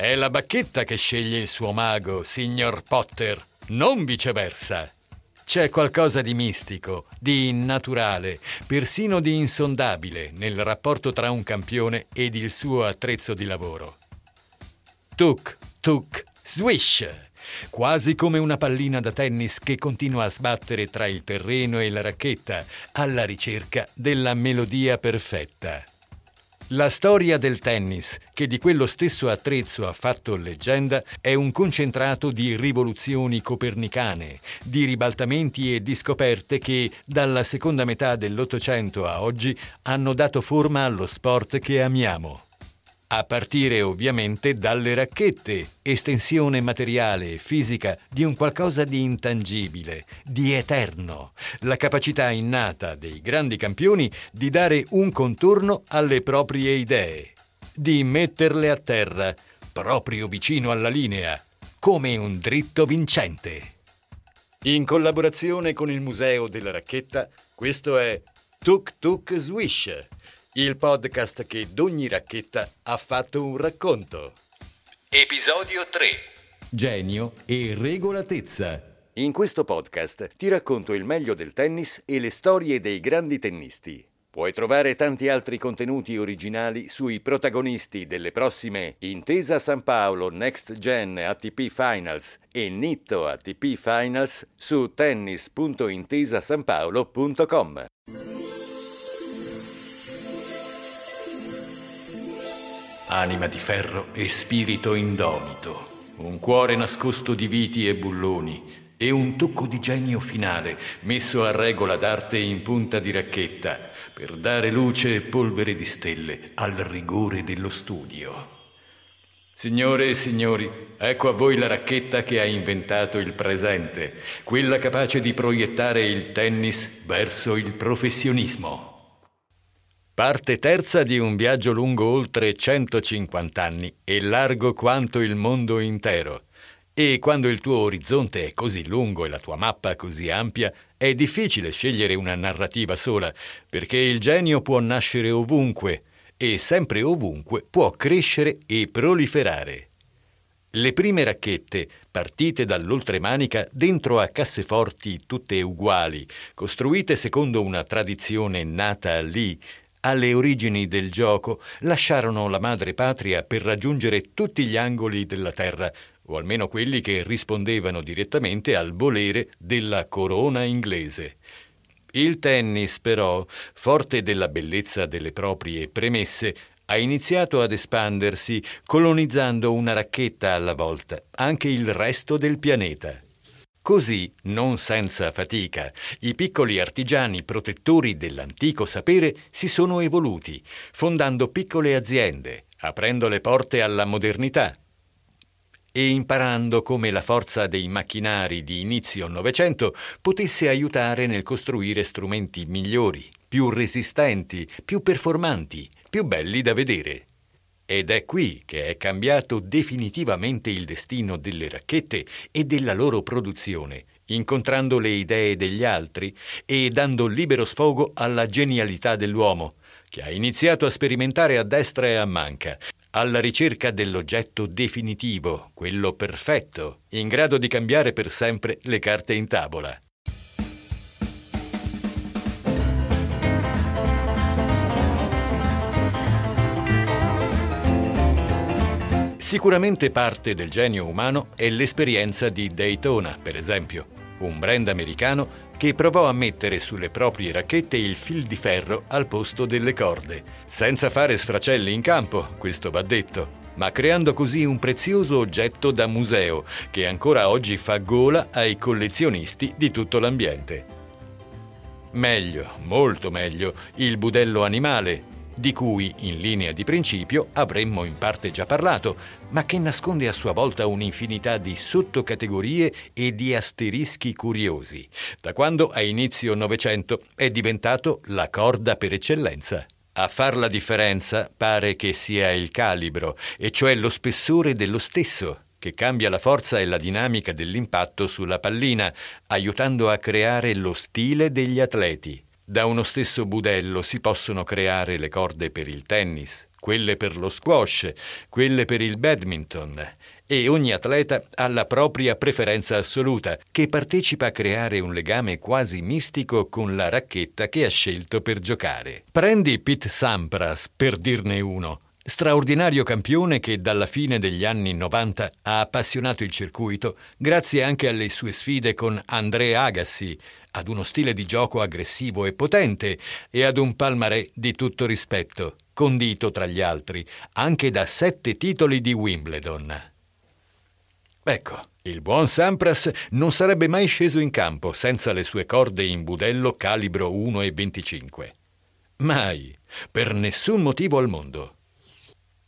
È la bacchetta che sceglie il suo mago, signor Potter, non viceversa. C'è qualcosa di mistico, di innaturale, persino di insondabile nel rapporto tra un campione ed il suo attrezzo di lavoro. Tuk, tuk, swish! Quasi come una pallina da tennis che continua a sbattere tra il terreno e la racchetta, alla ricerca della melodia perfetta. La storia del tennis, che di quello stesso attrezzo ha fatto leggenda, è un concentrato di rivoluzioni copernicane, di ribaltamenti e di scoperte che, dalla seconda metà dell'Ottocento a oggi, hanno dato forma allo sport che amiamo. A partire ovviamente dalle racchette, estensione materiale e fisica di un qualcosa di intangibile, di eterno, la capacità innata dei grandi campioni di dare un contorno alle proprie idee, di metterle a terra, proprio vicino alla linea, come un dritto vincente. In collaborazione con il Museo della Racchetta, questo è Tuk Tuk Swish il podcast che d'ogni racchetta ha fatto un racconto. Episodio 3 Genio e regolatezza. In questo podcast ti racconto il meglio del tennis e le storie dei grandi tennisti. Puoi trovare tanti altri contenuti originali sui protagonisti delle prossime Intesa San Paolo Next Gen ATP Finals e Nitto ATP Finals su tennis.intesasanpaolo.com. Anima di ferro e spirito indomito, un cuore nascosto di viti e bulloni e un tocco di genio finale messo a regola d'arte in punta di racchetta per dare luce e polvere di stelle al rigore dello studio. Signore e signori, ecco a voi la racchetta che ha inventato il presente, quella capace di proiettare il tennis verso il professionismo. Parte terza di un viaggio lungo oltre 150 anni e largo quanto il mondo intero. E quando il tuo orizzonte è così lungo e la tua mappa così ampia, è difficile scegliere una narrativa sola, perché il genio può nascere ovunque e sempre ovunque può crescere e proliferare. Le prime racchette, partite dall'oltremanica dentro a casseforti tutte uguali, costruite secondo una tradizione nata lì, alle origini del gioco, lasciarono la madre patria per raggiungere tutti gli angoli della terra, o almeno quelli che rispondevano direttamente al volere della corona inglese. Il tennis, però, forte della bellezza delle proprie premesse, ha iniziato ad espandersi, colonizzando una racchetta alla volta, anche il resto del pianeta. Così, non senza fatica, i piccoli artigiani protettori dell'antico sapere si sono evoluti, fondando piccole aziende, aprendo le porte alla modernità e imparando come la forza dei macchinari di inizio Novecento potesse aiutare nel costruire strumenti migliori, più resistenti, più performanti, più belli da vedere. Ed è qui che è cambiato definitivamente il destino delle racchette e della loro produzione, incontrando le idee degli altri e dando libero sfogo alla genialità dell'uomo, che ha iniziato a sperimentare a destra e a manca, alla ricerca dell'oggetto definitivo, quello perfetto, in grado di cambiare per sempre le carte in tavola. Sicuramente parte del genio umano è l'esperienza di Daytona, per esempio, un brand americano che provò a mettere sulle proprie racchette il fil di ferro al posto delle corde, senza fare sfracelli in campo, questo va detto, ma creando così un prezioso oggetto da museo che ancora oggi fa gola ai collezionisti di tutto l'ambiente. Meglio, molto meglio, il budello animale, di cui in linea di principio avremmo in parte già parlato, ma che nasconde a sua volta un'infinità di sottocategorie e di asterischi curiosi, da quando a inizio Novecento è diventato la corda per eccellenza. A far la differenza pare che sia il calibro, e cioè lo spessore dello stesso, che cambia la forza e la dinamica dell'impatto sulla pallina, aiutando a creare lo stile degli atleti. Da uno stesso budello si possono creare le corde per il tennis, quelle per lo squash, quelle per il badminton e ogni atleta ha la propria preferenza assoluta che partecipa a creare un legame quasi mistico con la racchetta che ha scelto per giocare. Prendi Pete Sampras per dirne uno straordinario campione che dalla fine degli anni 90 ha appassionato il circuito grazie anche alle sue sfide con André Agassi, ad uno stile di gioco aggressivo e potente e ad un palmarè di tutto rispetto, condito tra gli altri anche da sette titoli di Wimbledon. Ecco, il buon Sampras non sarebbe mai sceso in campo senza le sue corde in budello calibro 1,25. Mai, per nessun motivo al mondo.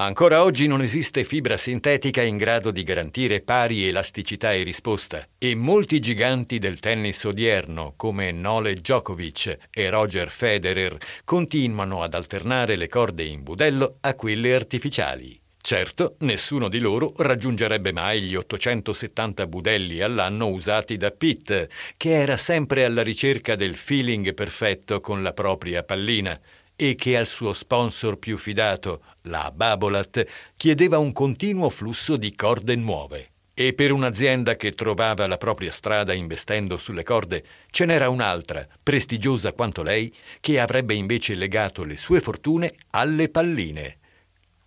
Ancora oggi non esiste fibra sintetica in grado di garantire pari elasticità e risposta e molti giganti del tennis odierno come Nole Djokovic e Roger Federer continuano ad alternare le corde in budello a quelle artificiali. Certo, nessuno di loro raggiungerebbe mai gli 870 budelli all'anno usati da Pitt, che era sempre alla ricerca del feeling perfetto con la propria pallina e che al suo sponsor più fidato, la Babolat, chiedeva un continuo flusso di corde nuove. E per un'azienda che trovava la propria strada investendo sulle corde, ce n'era un'altra, prestigiosa quanto lei, che avrebbe invece legato le sue fortune alle palline.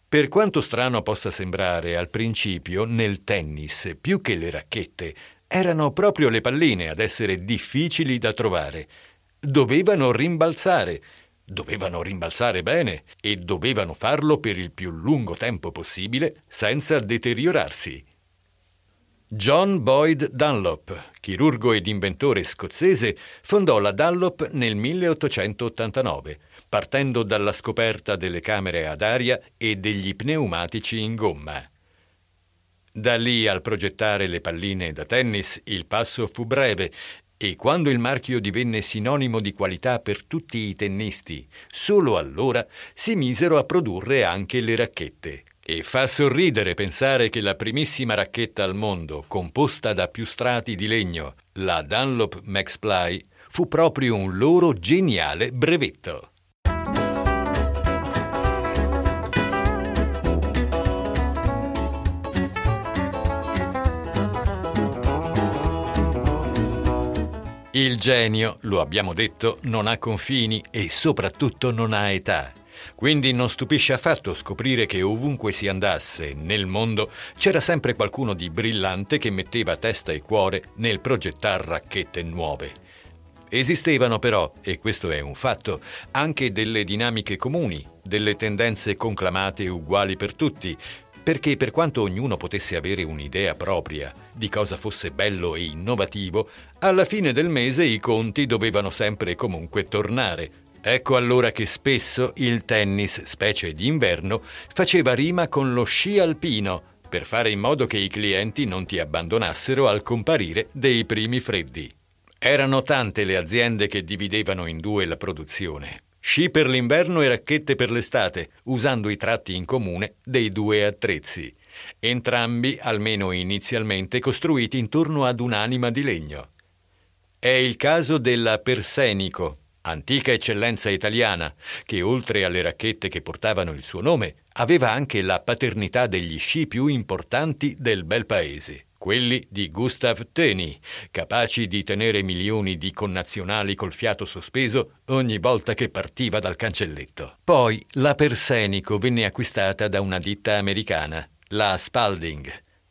Per quanto strano possa sembrare al principio, nel tennis, più che le racchette, erano proprio le palline ad essere difficili da trovare. Dovevano rimbalzare, Dovevano rimbalzare bene e dovevano farlo per il più lungo tempo possibile senza deteriorarsi. John Boyd Dunlop, chirurgo ed inventore scozzese, fondò la Dunlop nel 1889, partendo dalla scoperta delle camere ad aria e degli pneumatici in gomma. Da lì al progettare le palline da tennis il passo fu breve e quando il marchio divenne sinonimo di qualità per tutti i tennisti, solo allora si misero a produrre anche le racchette. E fa sorridere pensare che la primissima racchetta al mondo, composta da più strati di legno, la Dunlop Max Ply, fu proprio un loro geniale brevetto. Il genio, lo abbiamo detto, non ha confini e soprattutto non ha età. Quindi non stupisce affatto scoprire che ovunque si andasse nel mondo c'era sempre qualcuno di brillante che metteva testa e cuore nel progettare racchette nuove. Esistevano però, e questo è un fatto, anche delle dinamiche comuni, delle tendenze conclamate uguali per tutti, perché per quanto ognuno potesse avere un'idea propria di cosa fosse bello e innovativo, alla fine del mese i conti dovevano sempre e comunque tornare. Ecco allora che spesso il tennis, specie d'inverno, faceva rima con lo sci alpino, per fare in modo che i clienti non ti abbandonassero al comparire dei primi freddi. Erano tante le aziende che dividevano in due la produzione. Sci per l'inverno e racchette per l'estate, usando i tratti in comune dei due attrezzi, entrambi, almeno inizialmente, costruiti intorno ad un'anima di legno. È il caso della Persenico, antica eccellenza italiana, che oltre alle racchette che portavano il suo nome, aveva anche la paternità degli sci più importanti del bel paese quelli di Gustav Teni, capaci di tenere milioni di connazionali col fiato sospeso ogni volta che partiva dal cancelletto. Poi la Persenico venne acquistata da una ditta americana, la Spalding,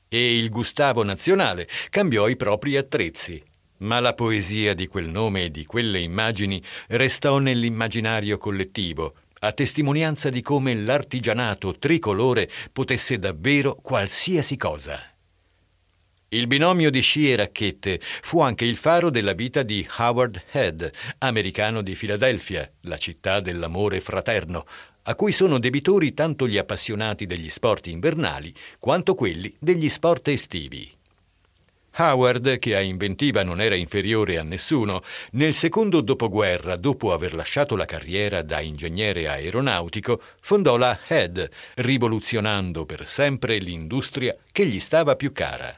e il Gustavo Nazionale cambiò i propri attrezzi. Ma la poesia di quel nome e di quelle immagini restò nell'immaginario collettivo, a testimonianza di come l'artigianato tricolore potesse davvero qualsiasi cosa. Il binomio di sci e racchette fu anche il faro della vita di Howard Head, americano di Filadelfia, la città dell'amore fraterno, a cui sono debitori tanto gli appassionati degli sport invernali quanto quelli degli sport estivi. Howard, che a inventiva non era inferiore a nessuno, nel secondo dopoguerra, dopo aver lasciato la carriera da ingegnere aeronautico, fondò la Head, rivoluzionando per sempre l'industria che gli stava più cara.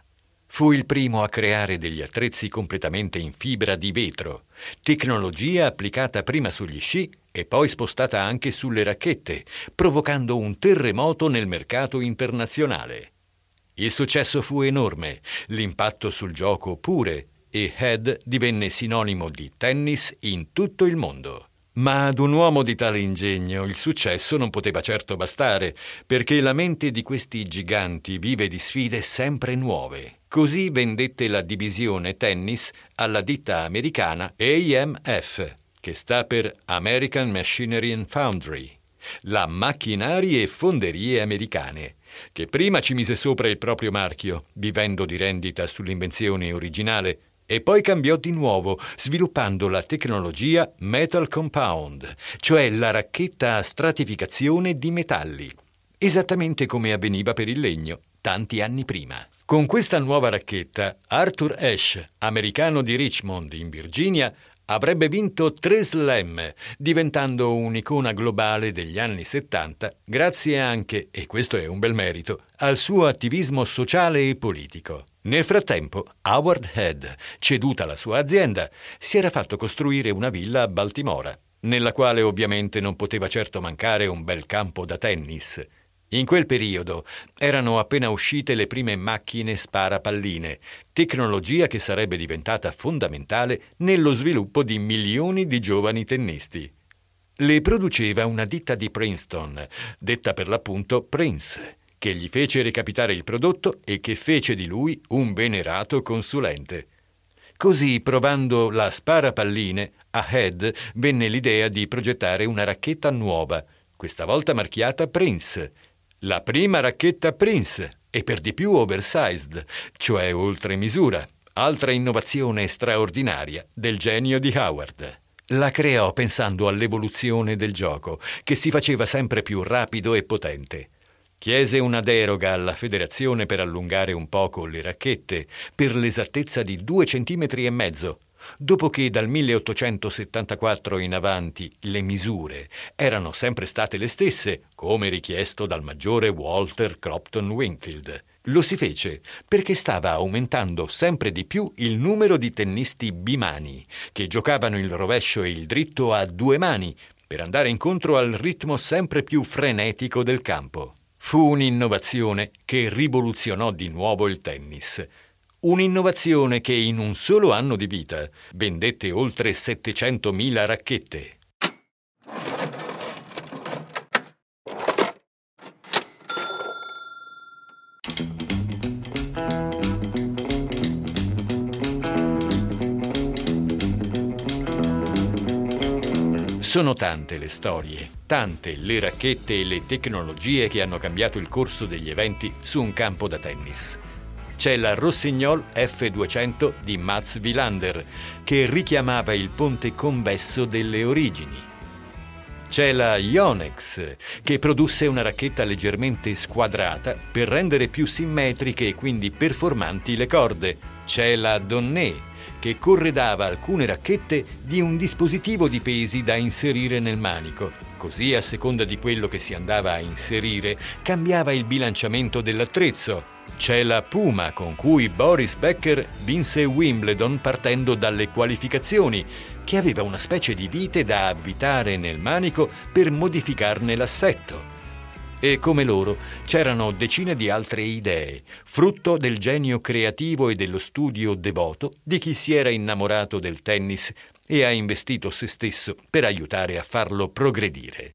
Fu il primo a creare degli attrezzi completamente in fibra di vetro, tecnologia applicata prima sugli sci e poi spostata anche sulle racchette, provocando un terremoto nel mercato internazionale. Il successo fu enorme, l'impatto sul gioco pure, e Head divenne sinonimo di tennis in tutto il mondo. Ma ad un uomo di tale ingegno il successo non poteva certo bastare, perché la mente di questi giganti vive di sfide sempre nuove. Così vendette la divisione tennis alla ditta americana AMF, che sta per American Machinery and Foundry, la macchinari e fonderie americane, che prima ci mise sopra il proprio marchio, vivendo di rendita sull'invenzione originale, e poi cambiò di nuovo, sviluppando la tecnologia Metal Compound, cioè la racchetta a stratificazione di metalli, esattamente come avveniva per il legno tanti anni prima. Con questa nuova racchetta, Arthur Ashe, americano di Richmond, in Virginia, avrebbe vinto tre slam, diventando un'icona globale degli anni 70, grazie anche, e questo è un bel merito, al suo attivismo sociale e politico. Nel frattempo, Howard Head, ceduta la sua azienda, si era fatto costruire una villa a Baltimora, nella quale ovviamente non poteva certo mancare un bel campo da tennis. In quel periodo erano appena uscite le prime macchine sparapalline, tecnologia che sarebbe diventata fondamentale nello sviluppo di milioni di giovani tennisti. Le produceva una ditta di Princeton, detta per l'appunto Prince, che gli fece recapitare il prodotto e che fece di lui un venerato consulente. Così, provando la sparapalline, a Head venne l'idea di progettare una racchetta nuova, questa volta marchiata Prince, la prima racchetta Prince, e per di più oversized, cioè oltre misura, altra innovazione straordinaria del genio di Howard. La creò pensando all'evoluzione del gioco, che si faceva sempre più rapido e potente. Chiese una deroga alla federazione per allungare un poco le racchette, per l'esattezza di due centimetri e mezzo, dopo che dal 1874 in avanti le misure erano sempre state le stesse, come richiesto dal maggiore Walter Cropton Wingfield. Lo si fece perché stava aumentando sempre di più il numero di tennisti bimani, che giocavano il rovescio e il dritto a due mani, per andare incontro al ritmo sempre più frenetico del campo. Fu un'innovazione che rivoluzionò di nuovo il tennis. Un'innovazione che in un solo anno di vita vendette oltre 700.000 racchette. Sono tante le storie, tante le racchette e le tecnologie che hanno cambiato il corso degli eventi su un campo da tennis c'è la Rossignol F200 di Mats Wilander, che richiamava il ponte convesso delle origini. C'è la Yonex, che produsse una racchetta leggermente squadrata per rendere più simmetriche e quindi performanti le corde. C'è la Donné, che corredava alcune racchette di un dispositivo di pesi da inserire nel manico. Così, a seconda di quello che si andava a inserire, cambiava il bilanciamento dell'attrezzo c'è la Puma con cui Boris Becker vinse Wimbledon partendo dalle qualificazioni, che aveva una specie di vite da abitare nel manico per modificarne l'assetto. E come loro c'erano decine di altre idee, frutto del genio creativo e dello studio devoto di chi si era innamorato del tennis e ha investito se stesso per aiutare a farlo progredire.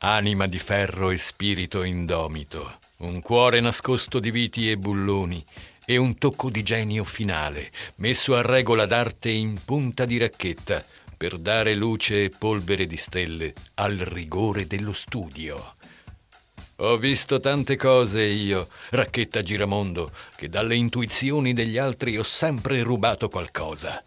Anima di ferro e spirito indomito, un cuore nascosto di viti e bulloni e un tocco di genio finale, messo a regola d'arte in punta di racchetta, per dare luce e polvere di stelle al rigore dello studio. Ho visto tante cose io, racchetta giramondo, che dalle intuizioni degli altri ho sempre rubato qualcosa.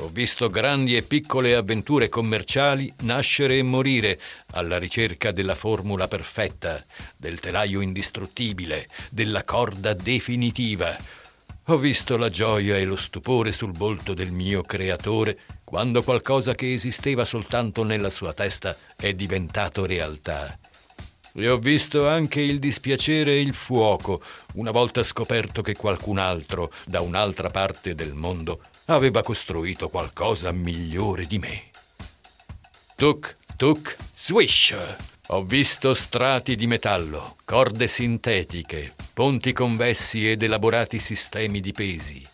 Ho visto grandi e piccole avventure commerciali nascere e morire alla ricerca della formula perfetta, del telaio indistruttibile, della corda definitiva. Ho visto la gioia e lo stupore sul volto del mio creatore quando qualcosa che esisteva soltanto nella sua testa è diventato realtà. E ho visto anche il dispiacere e il fuoco una volta scoperto che qualcun altro, da un'altra parte del mondo, aveva costruito qualcosa migliore di me. Tuc, tuc, swish! Ho visto strati di metallo, corde sintetiche, ponti convessi ed elaborati sistemi di pesi.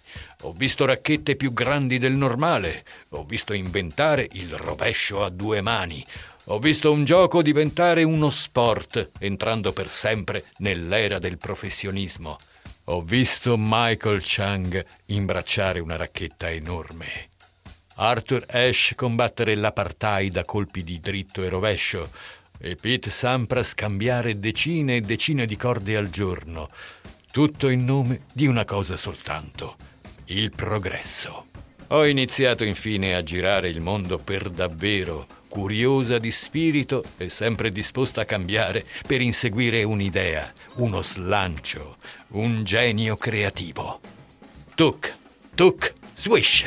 Ho visto racchette più grandi del normale. Ho visto inventare il rovescio a due mani. Ho visto un gioco diventare uno sport, entrando per sempre nell'era del professionismo. Ho visto Michael Chang imbracciare una racchetta enorme. Arthur Ashe combattere l'apartheid a colpi di dritto e rovescio e Pete Sampras cambiare decine e decine di corde al giorno, tutto in nome di una cosa soltanto, il progresso. Ho iniziato infine a girare il mondo per davvero, curiosa di spirito e sempre disposta a cambiare per inseguire un'idea, uno slancio, un genio creativo. Tuc, tuc, swish!